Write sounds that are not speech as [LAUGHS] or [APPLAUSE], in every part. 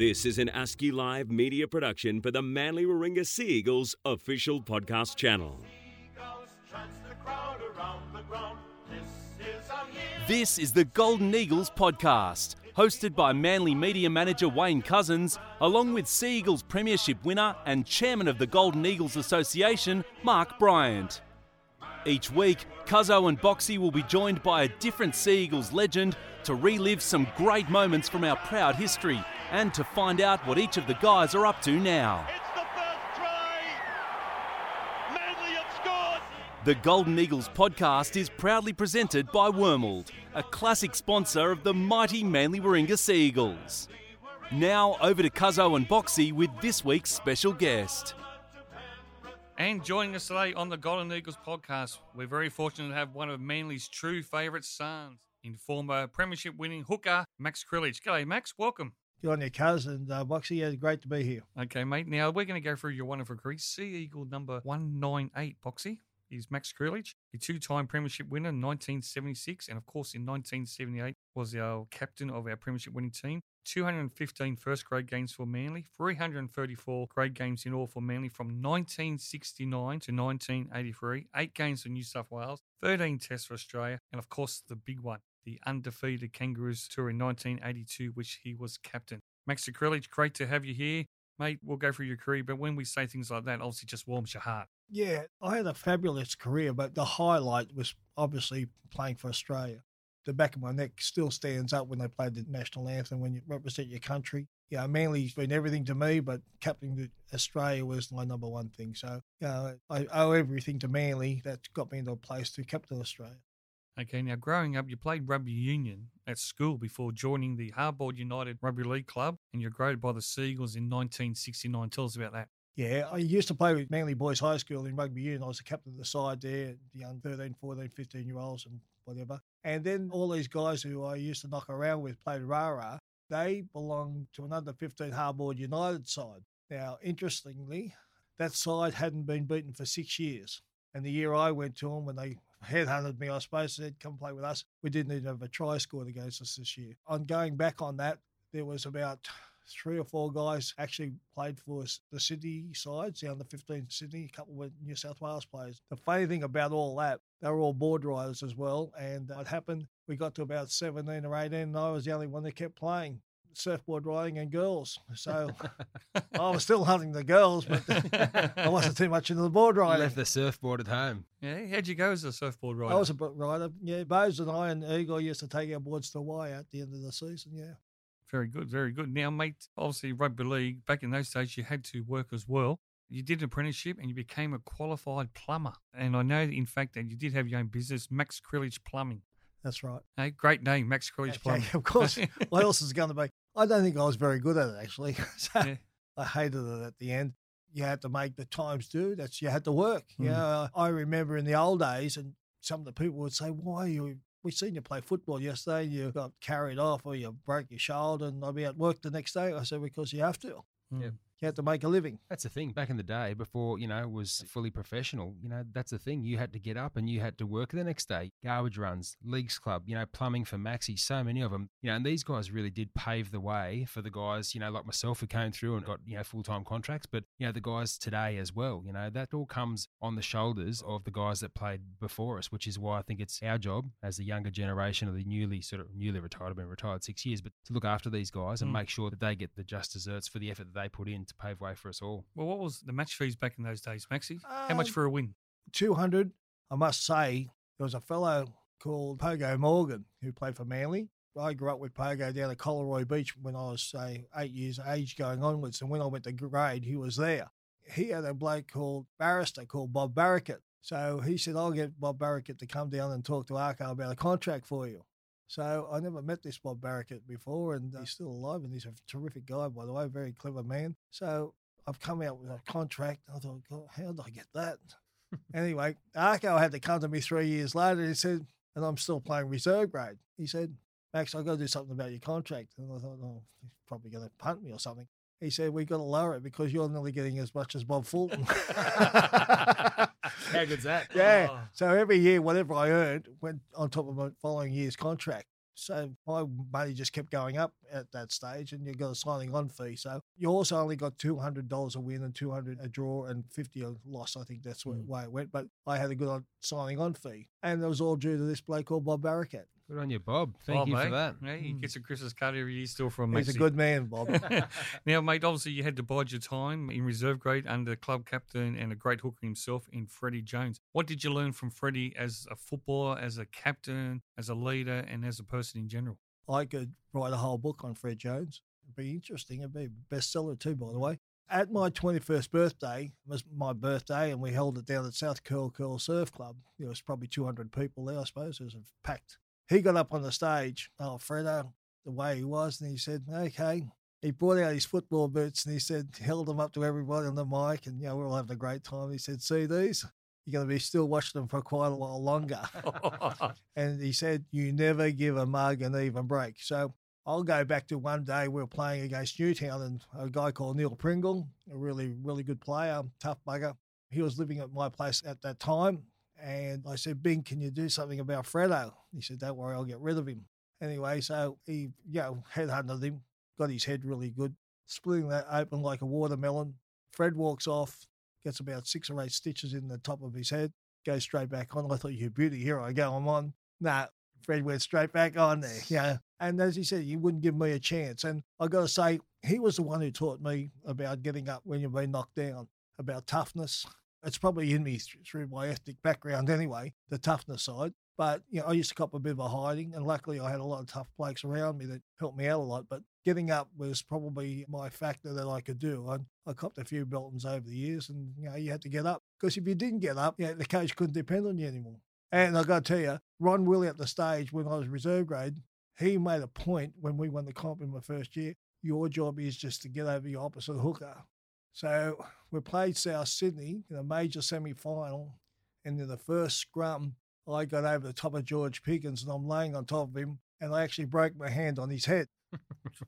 This is an ASCII Live media production for the Manly Warringah Sea Eagles official podcast channel. This is the Golden Eagles podcast, hosted by Manly media manager Wayne Cousins, along with Sea Eagles Premiership winner and chairman of the Golden Eagles Association, Mark Bryant. Each week, Cuzzo and Boxy will be joined by a different Sea Eagles legend to relive some great moments from our proud history and to find out what each of the guys are up to now. It's the first try. Manly have scored. The Golden Eagles podcast is proudly presented by Wormald, a classic sponsor of the mighty Manly Warringah Sea Eagles. Now over to Cuzzo and Boxy with this week's special guest. And joining us today on the Golden Eagles podcast, we're very fortunate to have one of Manly's true favourite sons, in former premiership winning hooker, Max Krilich. G'day, Max. Welcome. Good on your cousin, uh, Boxy. Yeah, great to be here. Okay, mate. Now we're going to go through your wonderful career. Sea Eagle number 198, Boxy, is Max Krilich, a two time premiership winner in 1976. And of course, in 1978, was our captain of our premiership winning team. 215 first grade games for Manly, 334 grade games in all for Manly from 1969 to 1983, eight games for New South Wales, 13 tests for Australia, and of course the big one, the undefeated Kangaroos tour in 1982, which he was captain. Max Krilich, great to have you here. Mate, we'll go through your career, but when we say things like that, obviously just warms your heart. Yeah, I had a fabulous career, but the highlight was obviously playing for Australia. The back of my neck still stands up when they played the national anthem when you represent your country. Yeah, Manly's been everything to me, but captaining Australia was my number one thing. So, you know, I owe everything to Manly. That's got me into a place to captain Australia. Okay, now growing up, you played rugby union at school before joining the Harbord United Rugby League Club, and you're graded by the Seagulls in 1969. Tell us about that. Yeah, I used to play with Manly Boys High School in rugby union. I was the captain of the side there, the young 13, 14, 15 year olds and whatever. And then all these guys who I used to knock around with played Rara, They belonged to another 15 Harbord United side. Now, interestingly, that side hadn't been beaten for six years. And the year I went to them, when they headhunted me, I suppose, said, come play with us, we didn't even have a try scored against us this year. On going back on that, there was about three or four guys actually played for the Sydney sides, down the under 15 Sydney, a couple were New South Wales players. The funny thing about all that, they were all board riders as well. And it happened, we got to about 17 or 18, and I was the only one that kept playing surfboard riding and girls. So [LAUGHS] I was still hunting the girls, but I wasn't too much into the board You riding. left the surfboard at home. Yeah, how'd you go as a surfboard rider? I was a boat rider. Yeah, Bose and I and Eagle used to take our boards to Y at the end of the season. Yeah. Very good, very good. Now, mate, obviously rugby league, back in those days, you had to work as well. You did an apprenticeship and you became a qualified plumber. And I know, in fact, that you did have your own business, Max Krilich Plumbing. That's right. Hey, great name, Max Krilich Okay, Plumbing. of course. [LAUGHS] what else is going to be? I don't think I was very good at it actually. [LAUGHS] so Yeah. I hated it at the end. You had to make the times do. That's you had to work. You Mm. know, I remember in the old days, and some of the people would say, "Why you?" We seen you play football yesterday. And you got carried off, or you broke your shoulder, and I'll be at work the next day. I said, "Because you have to. Mm. You have to make a living." That's the thing. Back in the day, before you know it was fully professional, you know that's the thing. You had to get up and you had to work the next day. Garbage runs, leagues club, you know, plumbing for Maxi, so many of them. You know, and these guys really did pave the way for the guys, you know, like myself who came through and got you know full time contracts. But you know, the guys today as well. You know, that all comes on the shoulders of the guys that played before us, which is why I think it's our job as the younger generation of the newly sort of newly retired, I've been retired six years, but to look after these guys and Mm. make sure that they get the just desserts for the effort that they put in to pave way for us all. Well, what was the match fees back in those days, Maxi? How much Um, for a win? 200. I must say, there was a fellow called Pogo Morgan who played for Manly. I grew up with Pogo down at Collaroy Beach when I was, say, eight years of age going onwards. And when I went to grade, he was there. He had a bloke called barrister called Bob Barakat. So he said, I'll get Bob Barakat to come down and talk to Arco about a contract for you. So I never met this Bob Barakat before, and uh, he's still alive, and he's a terrific guy, by the way, very clever man. So I've come out with a contract. I thought, God, how did I get that? [LAUGHS] anyway, Arco had to come to me three years later. He said, and I'm still playing reserve grade. He said, Max, I've got to do something about your contract. And I thought, oh, he's probably going to punt me or something. He said, we've got to lower it because you're nearly getting as much as Bob Fulton. [LAUGHS] [LAUGHS] How good's that? [LAUGHS] Yeah. Oh. So every year, whatever I earned went on top of my following year's contract. So my money just kept going up at that stage, and you got a signing on fee. So you also only got two hundred dollars a win and two hundred a draw and fifty a loss. I think that's the Mm. way it went. But I had a good signing on fee, and it was all due to this bloke called Bob Barakat. Good on you, Bob. Thank Bob, you eh? for that. Yeah, he gets a Christmas card every year still from He's a good man, Bob. [LAUGHS] now, mate, obviously you had to bide your time in reserve grade under club captain and a great hooker himself in Freddie Jones. What did you learn from Freddie as a footballer, as a captain, as a leader, and as a person in general? I could write a whole book on Fred Jones. It'd be interesting. It'd be a bestseller too, by the way. At my 21st birthday was my birthday, and we held it down at South Curl Curl Surf Club. There was probably 200 people there, I suppose. It was packed. He got up on the stage, oh, Fredo, um, the way he was, and he said, okay. He brought out his football boots and he said, held them up to everybody on the mic, and, you know, we're all having a great time. He said, see these? You're going to be still watching them for quite a while longer. [LAUGHS] [LAUGHS] And he said, You never give a mug an even break. So I'll go back to one day we were playing against Newtown and a guy called Neil Pringle, a really, really good player, tough bugger. He was living at my place at that time. And I said, Bing, can you do something about Fredo? He said, Don't worry, I'll get rid of him. Anyway, so he, you know, headhunted him, got his head really good, splitting that open like a watermelon. Fred walks off, gets about six or eight stitches in the top of his head, goes straight back on. I thought, you beauty, here I go, I'm on. Nah, Fred went straight back on there. Yeah. And as he said, he wouldn't give me a chance. And I got to say, he was the one who taught me about getting up when you've been knocked down, about toughness. It's probably in me through my ethnic background anyway, the toughness side. But, you know, I used to cop a bit of a hiding. And luckily, I had a lot of tough blokes around me that helped me out a lot. But getting up was probably my factor that I could do. I, I copped a few Beltons over the years, and, you know, you had to get up. Because if you didn't get up, the coach couldn't depend on you anymore. And I got to tell you, Ron Willey at the stage when I was reserve grade, he made a point when we won the comp in my first year. Your job is just to get over your opposite hooker. So we played South Sydney in a major semi final. And in the first scrum, I got over the top of George Piggins and I'm laying on top of him. And I actually broke my hand on his head,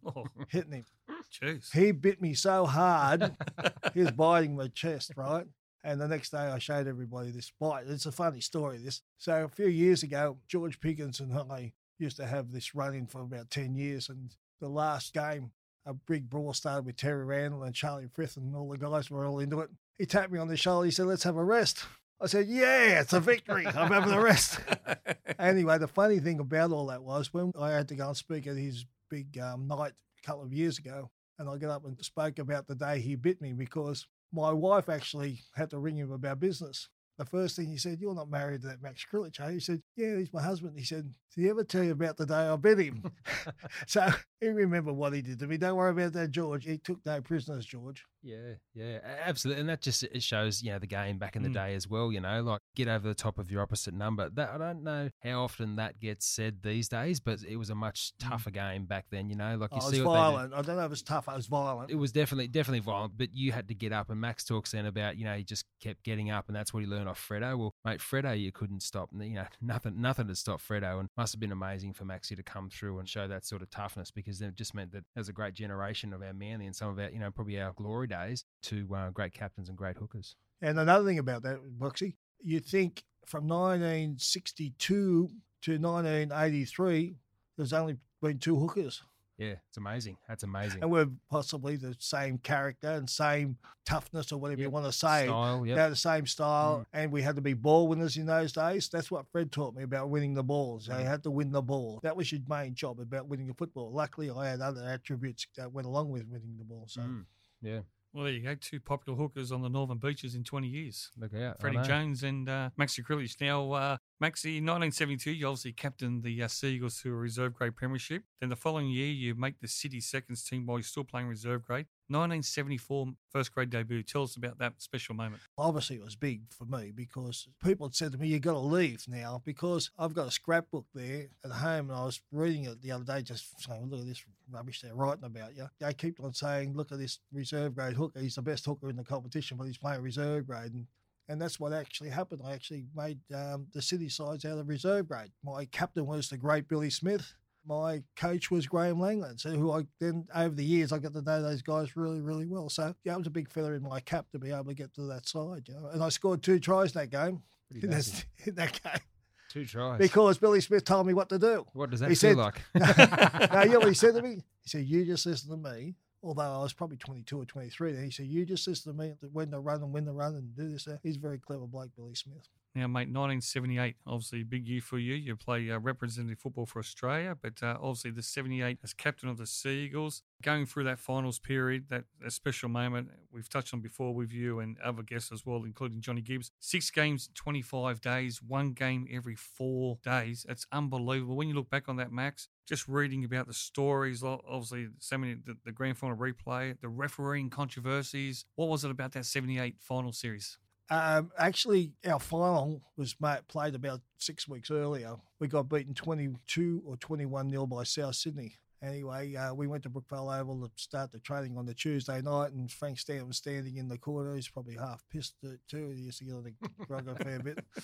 Oh, [LAUGHS] hitting him. jeez. He bit me so hard, [LAUGHS] he was biting my chest, right? And the next day I showed everybody this bite. It's a funny story, this. So a few years ago, George Piggins and I used to have this running for about 10 years. And the last game, a big brawl started with Terry Randall and Charlie Frith and all the guys were all into it. He tapped me on the shoulder. He said, let's have a rest. I said, yeah, it's a victory. I'm having a rest. [LAUGHS] anyway, the funny thing about all that was when I had to go and speak at his big um, night a couple of years ago, and I got up and spoke about the day he bit me because my wife actually had to ring him about business. The first thing he said, You're not married to that Max Krilich, eh? He said, Yeah, he's my husband. He said, Did he ever tell you about the day I bit him? [LAUGHS] so he remembered what he did to me. Don't worry about that, George. He took no prisoners, George. Yeah, yeah, absolutely, and that just it shows you know the game back in the Mm. day as well. You know, like get over the top of your opposite number. That I don't know how often that gets said these days, but it was a much tougher game back then. You know, like you Oh, see they did. violent. I don't know if was tough. It was violent. It was definitely definitely violent, but you had to get up. And Max talks then about you know he just kept getting up, and that's what he learned off Fredo. Well, mate, Fredo, you couldn't stop. You know, [LAUGHS] nothing nothing to stop Fredo, and must have been amazing for Maxi to come through and show that sort of toughness because it just meant that there was a great generation of our Manly and some of our you know probably our glory days to uh, great captains and great hookers. And another thing about that, Boxy, you think from 1962 to 1983, there's only been two hookers. Yeah, it's amazing. That's amazing. And we're possibly the same character and same toughness or whatever you want to say. Style, yep. They're the same style. And we had to be ball winners in those days. That's what Fred taught me about winning the balls. Mm. You had to win the ball. That was your main job about winning the football. Luckily, I had other attributes that went along with winning the ball. So Mm, yeah, Well, there you go. Two popular hookers on the Northern Beaches in 20 years. look out. Freddie. Jones and uh, Maxi Krilich. Now, uh, Maxi, in 1972, you obviously captained the uh, Seagulls to a reserve grade premiership. Then the following year, you make the City seconds team while you're still playing reserve grade. 1974 first grade debut. Tell us about that special moment. obviously it was big for me because people had said to me, You've got to leave now," because I've got a scrapbook there at home, and I was reading it the other day, just saying, "Look at this rubbish they're writing about you." They keep on saying, "Look at this reserve grade hooker. He's the best hooker in the competition, but he's playing reserve grade." And, and that's what actually happened. I actually made um, the city sides out of reserve grade. My captain was the great Billy Smith. My coach was Graeme Langlands, so who I then over the years I got to know those guys really, really well. So yeah, it was a big feather in my cap to be able to get to that side, you know. And I scored two tries in that game. In that, [LAUGHS] in that game. Two tries. because Billy Smith told me what to do. what does that he feel said- like? [LAUGHS] now, you know he said to [LAUGHS] me? He said, You just listen to me. Although I was probably 22 or 23 then, he said, You just listen to me when to run and when to run and do this. He's a very clever bloke, Billy Smith. Now, mate, 1978, obviously big year for you. You play uh, representative football for Australia, but uh, obviously the 78 as captain of the Seagulls, going through that finals period, that a special moment we've touched on before with you and other guests as well, including Johnny Gibbs. Six games, 25 days, one game every four days. It's unbelievable. When you look back on that, Max, just reading about the stories, obviously, so many, the, the grand final replay, the refereeing controversies. What was it about that 78 final series? Um, actually, our final was played about six weeks earlier. We got beaten 22 or 21 nil by South Sydney. Anyway, uh, we went to Brookvale Oval to start the training on the Tuesday night, and Frank Stanton was standing in the corner. He's probably half pissed at too. He used to get on the grog a fair bit. [LAUGHS]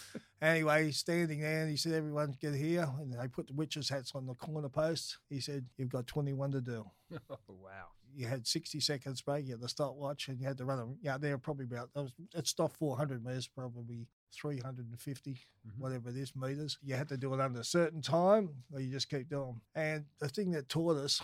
Anyway, he's standing there, and he said, "Everyone get here." And they put the witches' hats on the corner post. He said, "You've got 21 to do." oh, [LAUGHS] wow. You had 60 seconds you had the stopwatch, and you had to run them. Yeah, they're probably about, that was, it stopped 400 metres, probably 350, Mhm. whatever it is, metres. You had to do it under a certain time, or you just keep doing. And the thing that taught us,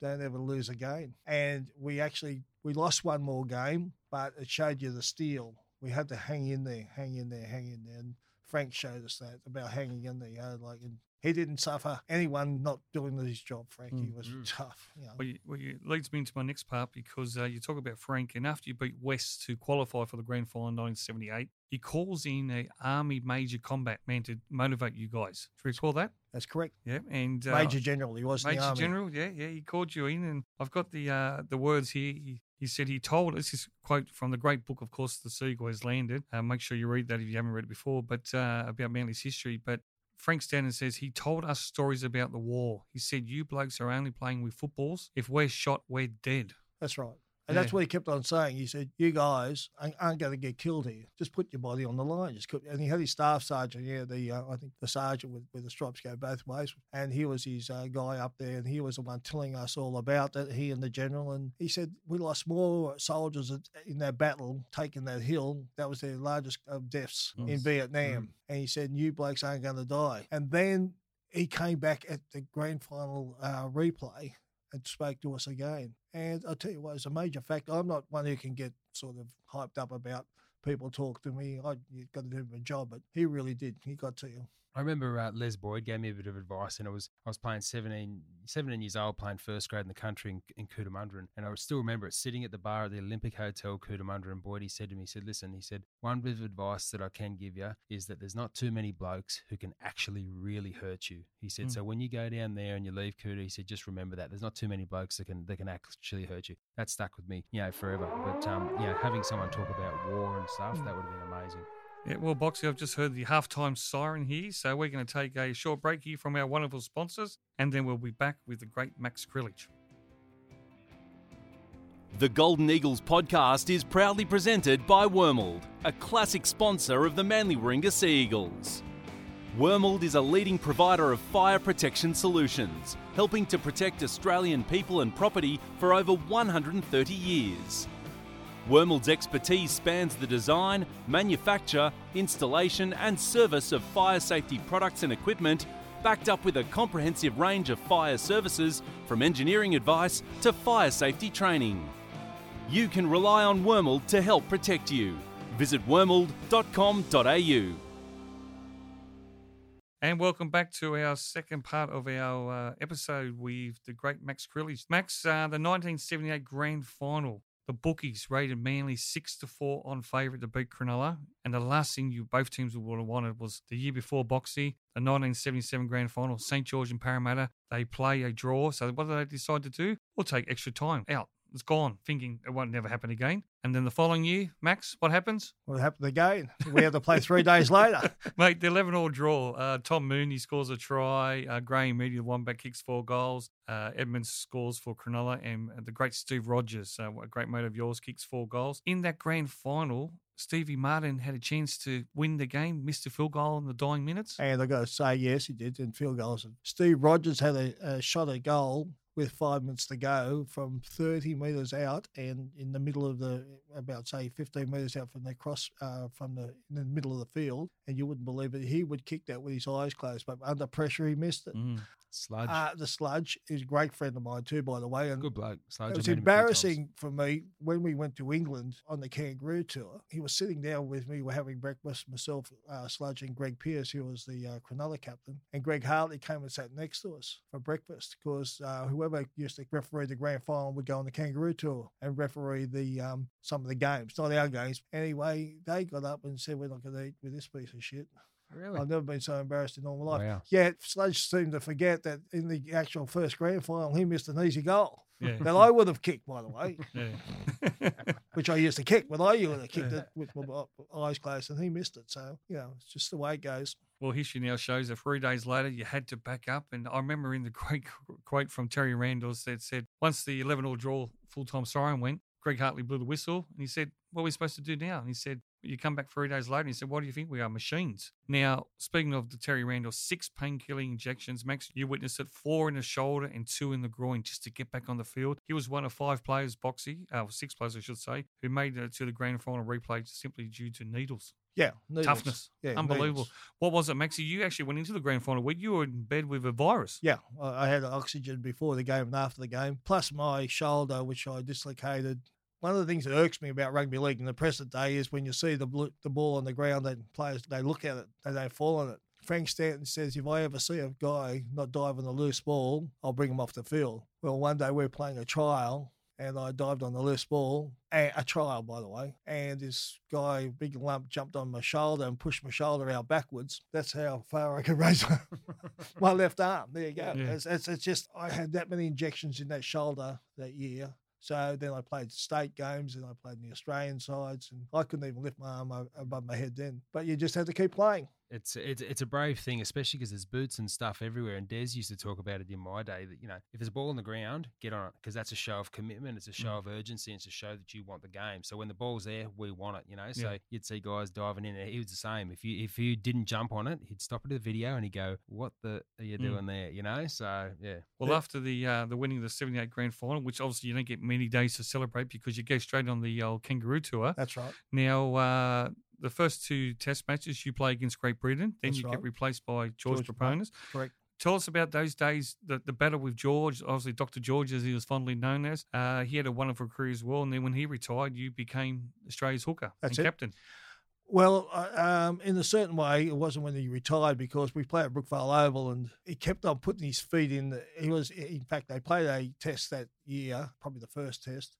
don't ever lose a game. And we actually, we lost one more game, but it showed you the steel. We had to hang in there, hang in there, hang in there. And Frank showed us that about hanging in there, you know, like, and he didn't suffer anyone not doing his job, Frank. He was Mm. tough, you know. Well, you, well, you leads me into my next part because uh, you talk about Frank, and after you beat West to qualify for the grand final in 1978, he calls in a Army Major Combat Man to motivate you guys. Do you recall that? That's correct. Yeah, and uh, Major General, he was Major. General, yeah, yeah, he called you in, and I've got the uh, the words here. He, he said he told us this is quote from the great book, of course, The Seagull Has Landed. Uh, make sure you read that if you haven't read it before, but uh, about Manly's history. But Frank Stanton says he told us stories about the war. He said, "You blokes are only playing with footballs. If we're shot, we're dead." That's right. And that's what he kept on saying. He said, "You guys aren't- going to get killed here. Just put your body on the line. Just put." And he had his staff sergeant, yeah, the uh, I think the sergeant with, with the stripes go both ways, and he was his uh, guy up there, and he was the one telling us all about that. He and the general, and he said we lost more soldiers in that battle, taking that hill. That was their largest of deaths in Yes. Vietnam. And he said, "You blokes aren't going to die." And then he came back at the grand final uh, replay and spoke to us again. And I'll tell you what, it's a major factor. I'm not one who can get sort of hyped up about people talk to me. I you've got to do my job, but he really did. He got to you. I remember uh, Les Boyd gave me a bit of advice, and it was I was playing 17, 17 years old, playing first grade in the country in, in Cootamundra, and I still remember it sitting at the bar at the Olympic Hotel, Cootamundra, and Boyd he said to me, he said, "Listen," he said, "one bit of advice that I can give you is that there's not too many blokes who can actually really hurt you." He said, Mm. "So when you go down there and you leave Coota, he said, just remember that there's not too many blokes that can that can actually hurt you." That stuck with me, you know, forever. But um, know, having someone talk about war and stuff, that would have been amazing. Yeah, well, Boxy, I've just heard the halftime siren here, so we're going to take a short break here from our wonderful sponsors, and then we'll be back with the great Max Krilich. The Golden Eagles podcast is proudly presented by Wormald, a classic sponsor of the Manly Warringah Sea Eagles. Wormald is a leading provider of fire protection solutions, helping to protect Australian people and property for over 130 years. Wormald's expertise spans the design, manufacture, installation, and service of fire safety products and equipment, backed up with a comprehensive range of fire services from engineering advice to fire safety training. You can rely on Wormald to help protect you. Visit wormald.com.au. And welcome back to our second part of our uh, episode with the great Max Krilich. Max, uh, the 1978 Grand Final. The bookies rated Manly six to four on favourite to beat Cronulla, and the last thing you both teams would have wanted was the year before Boxy, the 1977 Grand Final, St George and Parramatta. They play a draw, so what do they decide to do? We'll take extra time out. It's gone, thinking it won't never happen again. And then the following year, Max, what happens? What happened again? We had to play three days later. [LAUGHS] Mate, the 11 all draw. Uh, Tom Mooney scores a try. Uh, Graham Eadie, the one back, kicks four goals. Uh, Edmonds scores for Cronulla. And the great Steve Rogers, uh, a great mate of yours, kicks four goals. In that grand final, Stevie Martin had a chance to win the game, missed a field goal in the dying minutes. And I got to say, yes, he did in field goals. Steve Rogers had a, a shot at goal with five minutes to go from 30 metres out and in the middle of the about say 15 metres out from the cross, uh, from the in the middle of the field, and you wouldn't believe it. He would kick that with his eyes closed, but under pressure he missed it. Mm. Sludge. Uh, the sludge is a great friend of mine too, by the way. And Good bloke. Sludge. it was met him a few times. embarrassing for me when we went to England on the kangaroo tour. He was sitting down with me. We're having breakfast, myself, uh, Sludge, and Greg Pierce, who was the uh, Cronulla captain. And Greg Hartley came and sat next to us for breakfast because uh, whoever used to referee the grand final would go on the kangaroo tour and referee the um, some of the games, not our games. Anyway, they got up and said, "We're not going to eat with this piece of shit." Really? I've never been so embarrassed in all my life. Wow. Yet Sludge seemed to forget that in the actual first grand final, he missed an easy goal Yeah. [LAUGHS] that I would have kicked, by the way, [LAUGHS] yeah. [LAUGHS] which I used to kick, but I would have kicked it with my eyes closed, and he missed it. So you know, it's just the way it goes. Well, history now shows that three days later you had to back up. And I remember in the great quote from Terry Randalls that said, once the 11 all draw full time siren went, Greg Hartley blew the whistle and he said, What are we supposed to do now? And he said, You come back three days later and he said, What do you think? We are machines. Now, speaking of the Terry Randall, six painkilling injections. Max, you witnessed it four in the shoulder and two in the groin just to get back on the field. He was one of five players, Boxy, uh, six players, I should say, who made it to the grand final replay simply due to needles. Yeah. Toughness. Yeah, Unbelievable. What was it, Maxie? You actually went into the grand final where you were in bed with a virus. Yeah, I had oxygen before the game and after the game, plus my shoulder, which I dislocated. One of the things that irks me about rugby league in the present day is when you see the bl- the ball on the ground and players they look at it, and they fall on it. Frank Stanton says, if I ever see a guy not diving a loose ball, I'll bring him off the field. Well, one day we are playing a trial and I dived on the loose ball, a, a trial, by the way, and this guy, big lump, jumped on my shoulder and pushed my shoulder out backwards. That's how far I could [LAUGHS] raise my, my left arm. There you go. Yeah. It's, it's, it's just, I had that many injections in that shoulder that year. So then I played state games and I played in the Australian sides and I couldn't even lift my arm above my head then. But you just had to keep playing. It's it's it's a brave thing, especially because there's boots and stuff everywhere. And Des used to talk about it in my day that you know if there's a ball on the ground, get on it because that's a show of commitment. It's a show of urgency. And it's a show that you want the game. So when the ball's there, we want it. You know. So Yeah. you'd see guys diving in. And he was the same. If you if you didn't jump on it, he'd stop at the video and he'd go, "What the are you Mm. doing there?" You know. So yeah. Well, after the uh, the winning of the 78 grand final, which obviously you don't get many days to celebrate because you go straight on the old kangaroo tour. That's right. Now, uh, the first two test matches you play against Great Britain, then That's you right. get replaced by George, George Peponis. Correct. Tell us about those days, the, the battle with George, obviously Dr. George, as he was fondly known as. Uh, he had a wonderful career as well. And then when he retired, you became Australia's hooker That's and it. captain. Well, uh, um, in a certain way, it wasn't when he retired because we played at Brookvale Oval and he kept on putting his feet in. The, he was, in fact, they played a test that year, probably the first test,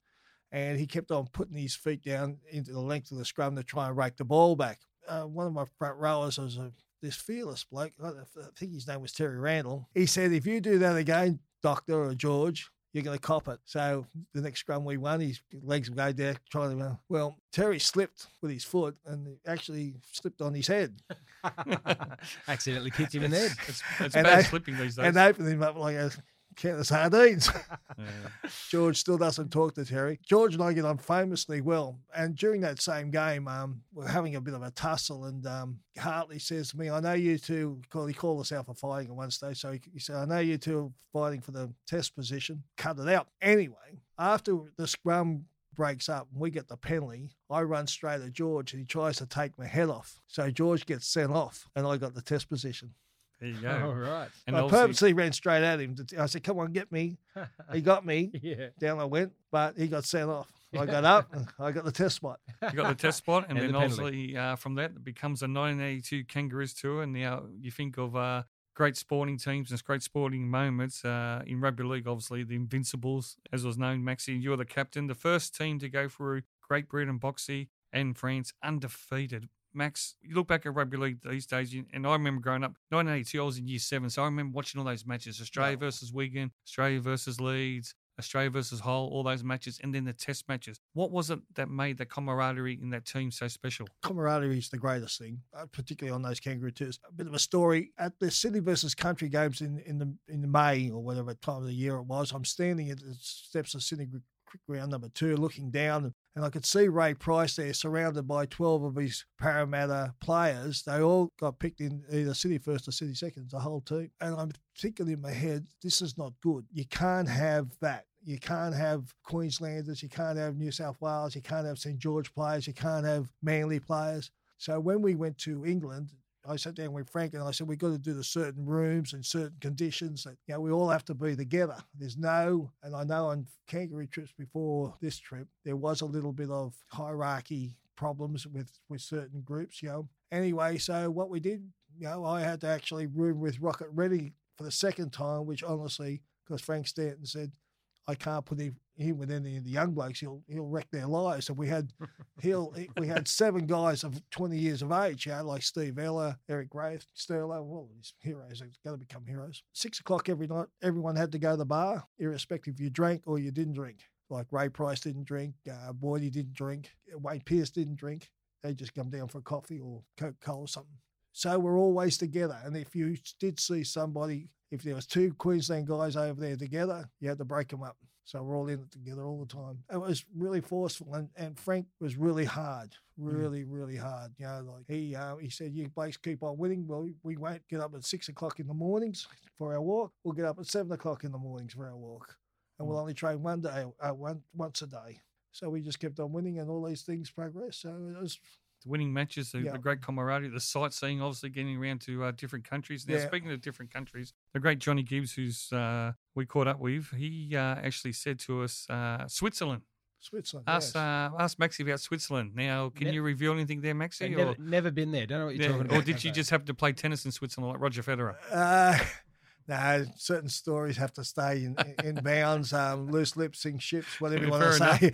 and he kept on putting his feet down into the length of the scrum to try and rake the ball back. Uh, one of my front rowers was a, this fearless bloke. I I think his name was Terry Randall. He said, "If you do that again, Doctor or George." You're going to cop it. So the next scrum we won, his legs would go there trying to. Uh, well, Terry slipped with his foot and actually slipped on his head [LAUGHS] Accidentally kicked him in the head. It's, it's bad they- slipping these days. and opened him up like a of sardines. [LAUGHS] Yeah. George still doesn't talk to Terry. George and I get on famously well. And during that same game, um, we're having a bit of a tussle. And um, Hartley says to me, I know you two, call, he called us out for fighting at one stage. So he, he said, I know you two are fighting for the test position. Cut it out. Anyway, after the scrum breaks up and we get the penalty, I run straight at George and he tries to take my head off. So George gets sent off and I got the test position. There you [LAUGHS] go. All right. And I purposely ran straight at him. I said, Come on, get me. He [LAUGHS] got me. yeah. Down I went, but he got sent off. I got up I got the test spot. [LAUGHS] You got the test spot, and, And then the obviously uh, from that it becomes a 1982 Kangaroos tour, and now you think of uh, great sporting teams and great sporting moments uh, in rugby league. Obviously, the Invincibles, as was known, Maxi, you're the captain, the first team to go through Great Britain, Boxy, and France undefeated. Max, you look back at rugby league these days, and I remember growing up, 1982, I was in year seven, so I remember watching all those matches Australia versus Wigan, Australia versus Leeds, Australia versus Hull, all those matches, and then the test matches. What was it that made the camaraderie in that team so special? Camaraderie is the greatest thing, uh, particularly on those kangaroo tours. A bit of a story at the City versus Country games in, in the in the May or whatever time of the year it was. I'm standing at the steps of Sydney Cricket Ground number two, looking down, and I could see Ray Price there, surrounded by 12 of his Parramatta players. They all got picked in either City first or City second, the whole team. And I'm thinking in my head, this is not good. You can't have that You can't have Queenslanders, you can't have New South Wales, you can't have St George players, you can't have Manly players. So when we went to England, I sat down with Frank and I said, we've got to do the certain rooms and certain conditions that, you know, we all have to be together. There's no, and I know on kangaroo trips before this trip, there was a little bit of hierarchy problems with, with certain groups, you know. Anyway, so what we did, you know, I had to actually room with Rocket Reddy for the second time, which honestly, because Frank Stanton said, I can't put him, with any of the young blokes. He'll he'll wreck their lives. So we had [LAUGHS] he'll we had seven guys of twenty years of age, you know, like Steve Ella, Eric Grothe, Sterlo. Well, these heroes are going to become heroes. Six o'clock every night, everyone had to go to the bar, irrespective if you drank or you didn't drink. Like Ray Price didn't drink, uh, Boydie didn't drink, Wayne Pearce didn't drink. They just come down for coffee or Coca Cola or something. So we're always together. And if you did see somebody, if there was two Queensland guys over there together, you had to break them up. So we're all in it together all the time. It was really forceful, and, and Frank was really hard, really, really hard. You know, like he uh, he said, "You blokes keep on winning. Well, we won't get up at six o'clock in the mornings for our walk. We'll get up at seven o'clock in the mornings for our walk, and we'll only train one day, uh, one once a day." So we just kept on winning, and all these things progressed. So it was winning matches, the, Yeah. the great camaraderie, the sightseeing, obviously getting around to uh, different countries. Now, Yeah. speaking of different countries, the great Johnny Gibbs, who's uh, we caught up with, he uh, actually said to us, uh, Switzerland. Switzerland. Ask, yes. uh, ask Maxie about Switzerland. Now, can Ne- you reveal anything there, Maxie? I've never, never been there. Don't know what you're yeah, talking about. or did you just happen to play tennis in Switzerland like Roger Federer? No, certain stories have to stay in, in bounds. Um, loose lips sink ships, [LAUGHS] whatever you want to say.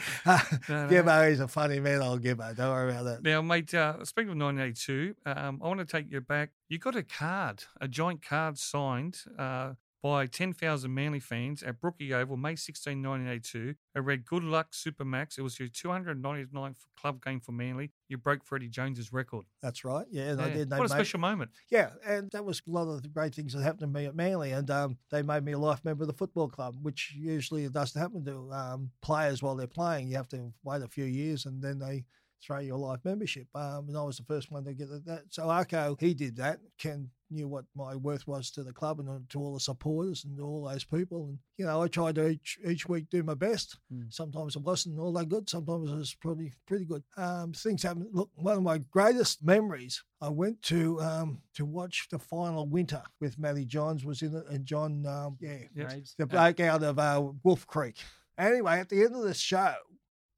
No. Gibbo is a funny man, old Gibbo. Don't worry about that. Now, mate, uh, speaking of 1982, um, I want to take you back. You got a card, a joint card signed uh, by 10,000 Manly fans at Brookie Oval, May 16, 1982. It read, Good luck, Supermax. It was your 299th club game for Manly. You broke Freddie Jones's record. That's right. Yeah, Yeah. did. What a made- special moment. Yeah, and that was a lot of the great things that happened to me at Manly, and um, they made me a life member of the football club, which usually doesn't happen to um, players while they're playing. You have to wait a few years, and then they throw your life membership. Um, and I was the first one to get that. So Arco, he did that. Ken knew what my worth was to the club and to all the supporters and to all those people. And you know, I tried to each each week do my best. Mm. Sometimes it wasn't all that good. Sometimes it was pretty pretty good. Um, things happen. Look, one of my greatest memories. I went to um, to watch the final winter with Matty Johns was in it, and John, um, yeah, Yep. The bloke out of uh, Wolf Creek. Anyway, at the end of the show,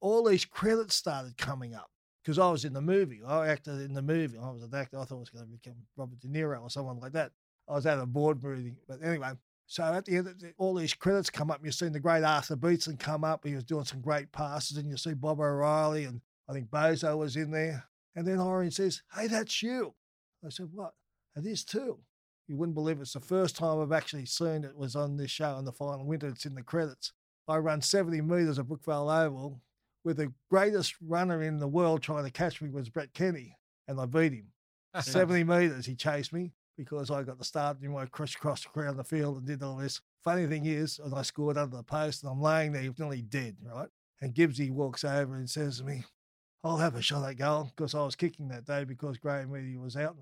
all these credits started coming up because I was in the movie. I acted in the movie. I was an actor. I thought I was going to become Robert De Niro or someone like that. I was at a board meeting, but anyway. So at the end, the, all these credits come up. You've seen the great Arthur Beetson come up. He was doing some great passes, and you see Bob O'Reilly, and I think Bozo was in there. And then Orion says, "Hey, that's you." I said, "What? It is too." You wouldn't believe it. it's the first time I've actually seen it was on this show in the final winter. It's in the credits. I run 70 metres at Brookvale Oval with the greatest runner in the world trying to catch me was Brett Kenny, and I beat him. [LAUGHS] 70 metres he chased me because I got the start and I crisscrossed around the field and did all this. Funny thing is, and I scored under the post and I'm laying there nearly dead, right? And Gibbsy walks over and says to me, I'll have a shot at goal because I was kicking that day because Graham Eadie was out.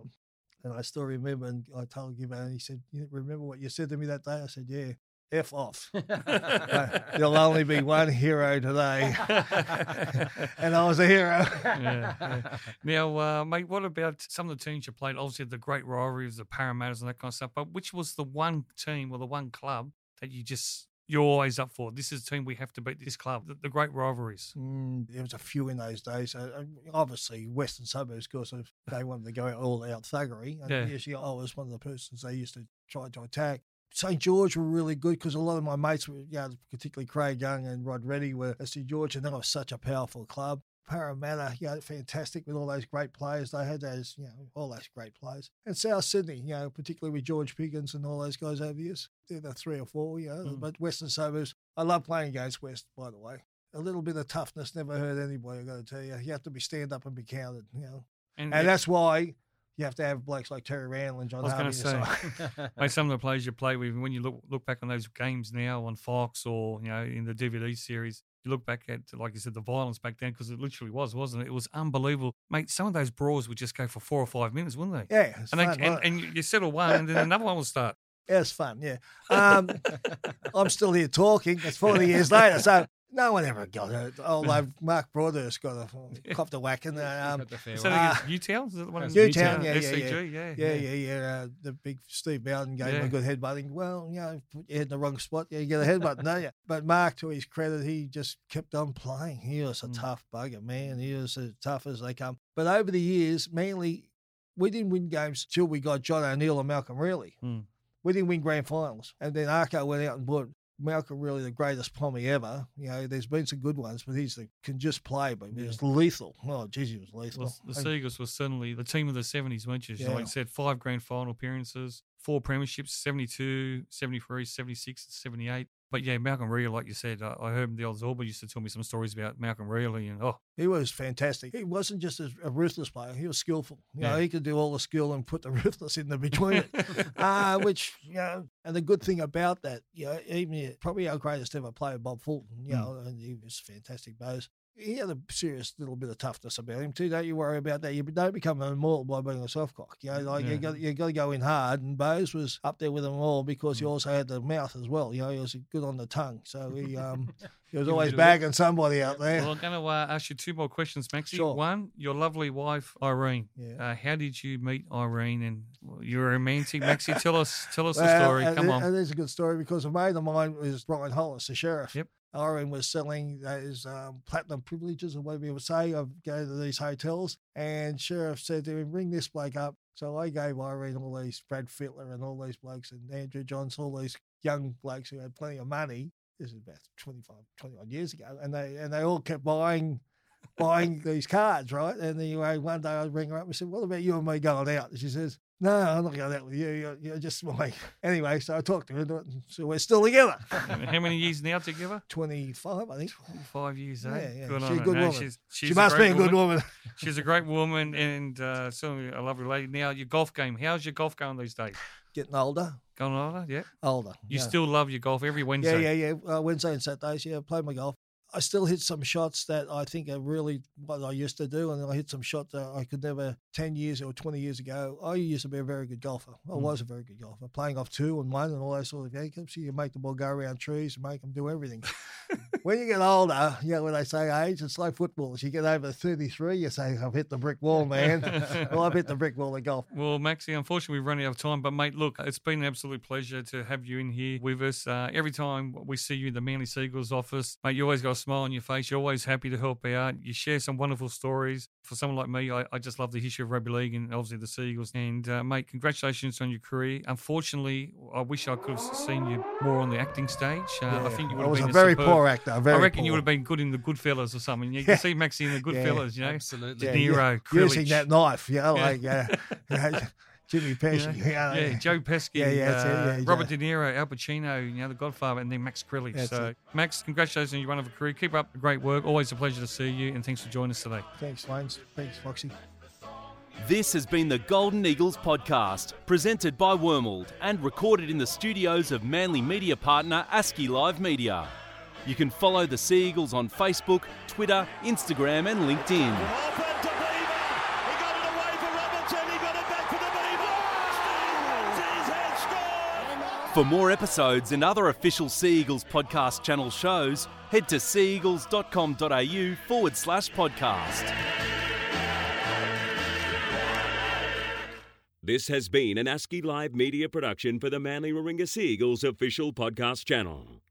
And I still remember, and I told Gibbo, and he said, "You remember what you said to me that day? I said, yeah, F off. [LAUGHS] Uh, There'll only be one hero today. [LAUGHS] and I was a hero. Yeah, yeah. Now, uh, mate, what about some of the teams you played? Obviously, the great rivalries, the Parramatters and that kind of stuff. But which was the one team or the one club that you just you're always up for? This is the team we have to beat. This club, the, the great rivalries. Mm, there was a few in those days. Uh, uh, obviously, Western suburbs, because of, they wanted to go all out thuggery. And Yeah. usually I was one of the persons they used to try to attack. St George were really good because a lot of my mates were, you know, particularly Craig Young and Rod Reddy were at St George, and that was such a powerful club. Parramatta, you know, fantastic with all those great players. They had those, you know, all those great players. And South Sydney, you know, particularly with George Piggins and all those guys over the years. They're the three or four, you know. Mm. But Western suburbs, I love playing against West, by the way. A little bit of toughness never hurt anybody, I've got to tell you. You have to be stand up and be counted, you know. And, And that's why you have to have blokes like Terry Randall and John I was Harvey. gonna say. Mate, [LAUGHS] [LAUGHS] some of the players you play with, when you look look back on those games now on Fox or you know in the DVD series, you look back at like you said the violence back then because it literally was, wasn't it? It was unbelievable, mate. Some of those brawls would just go for four or five minutes, wouldn't they? yeah, it's And, they, fun, and, and you- you settle one, and then another one will start. It was fun, yeah. Um, I'm still here talking. It's 40 years later, so [LAUGHS] no one ever got hurt. Although Mark Broadhurst got a copped a whack in the [LAUGHS] um, Got the fair Is that against Newtown? Is that the one in Newtown, yeah, yeah, SCG, yeah, Yeah, yeah, yeah. Uh, the big Steve Bowden gave him a good headbutting. Well, you know, put your head in the wrong spot, yeah, you get a headbutt, don't you? But Mark, to his credit, he just kept on playing. He was a Mm. tough bugger, man. He was as tough as they come. But over the years, mainly, we didn't win games till we got John O'Neill and Malcolm Reilly. Mm. We didn't win grand finals. And then Arco went out and bought Malcolm Reilly the greatest pommy ever. You know, there's been some good ones, but he's the, can just play, but he Yeah. was lethal. Oh, geez, he was lethal. Well, the Seagulls were certainly the team of the 70s, weren't you? Yeah. Like I said, five grand final appearances, four premierships 72, 73, 76, and 78. But yeah, Malcolm Reilly, like you said, I I heard the old Zorba used to tell me some stories about Malcolm Reilly, and oh, He was fantastic. He wasn't just a, a ruthless player; he was skillful. You know, Yeah. he could do all the skill and put the [LAUGHS] ruthless in the between it. [LAUGHS] uh, which you know, and the good thing about that, you know, even probably our greatest ever player, Bob Fulton. You Mm. know, and he was fantastic. Bose. He had a serious little bit of toughness about him too. Don't you worry about that. You don't become immortal by being a soft cock. You know, like Yeah. you got you got to go in hard. And Bose was up there with them all because he Mm. also had the mouth as well. You know, he was good on the tongue. So he um [LAUGHS] he was always bagging somebody out there. well, I'm going to uh, ask you two more questions, Maxie. Sure. One, your lovely wife Irene. Yeah. Uh, how did you meet Irene? And well, you're a romantic, Maxie. Tell us, tell us the story. Come it- on. And a good story because a mate of mine was Brian Hollis, the sheriff. Yep. Irene was selling those um, platinum privileges or whatever you would say of go to these hotels. And sheriff said to him, ring this bloke up. So I gave Irene all these Brad Fittler and all these blokes and Andrew Johns, all these young blokes who had plenty of money. This is about 25, 21 years ago. And they and they all kept buying buying these cards, right? And anyway, one day I ring her up and said, What about you and me going out? And she says, No, I'm not going out with you. You're, you're just my. [LAUGHS] Anyway, so I talked to her, and so we're still together. How many years now together? 25, I think. Five years, eh? Yeah, yeah. Good She's a good woman. She's, she's she must be a good woman. [LAUGHS] She's a great woman and uh, certainly a lovely lady. Now, your golf game. How's your golf going these days? Getting older, Going older, yeah. older. You yeah. still love your golf every Wednesday. yeah, yeah. Uh, Wednesday and Saturdays, yeah, play my golf. I still hit some shots that I think are really what I used to do, and I hit some shots that I could never ten years or twenty years ago. I used to be a very good golfer. I Mm. was a very good golfer, playing off two and one and all those sort of things. So you make the ball go around trees make them do everything. [LAUGHS] when you get older, you know when they say age, it's like football. As you get over thirty three, you say, "I've hit the brick wall, man." [LAUGHS] well, I've hit the brick wall in golf. Well, Maxie, unfortunately, we've run out of time. But, mate, look, it's been an absolute pleasure to have you in here with us. Uh, every time we see you in the Manly Seagulls office, mate, you always got smile on your face. You're always happy to help out. You share some wonderful stories. For someone like me, I, I just love the history of rugby league and obviously the Seagulls. And, uh, mate, congratulations on your career. Unfortunately, I wish I could have seen you more on the acting stage. Uh, I think you would have been a very superb- poor actor. Very I reckon you would have been good in the Goodfellas or something. You Yeah. can see Maxie in the Yeah. Goodfellas, you know. Absolutely. Yeah, De yeah. Using that knife, you know, Yeah. like uh, you know, Jimmy Pesci. [LAUGHS] Yeah, you know, yeah, Joe Pesci, Yeah, yeah, that's it, uh, yeah, Robert Joe. De Niro, Al Pacino, you know, The Godfather, and then Max Krilich. That's so, it. Max, congratulations on your wonderful career. Keep up the great work. Always a pleasure to see you, and thanks for joining us today. Thanks, Wayne. Thanks, Boxy. This has been the Golden Eagles podcast, presented by Wormald and recorded in the studios of Manly media partner ASCII Live Media. You can follow the Sea Eagles on Facebook, Twitter, Instagram, and LinkedIn. For more episodes and other official Sea Eagles podcast channel shows, head to seaeagles.com.au forward slash podcast. This has been an ASCII Live media production for the Manly Warringah Sea Eagles official podcast channel.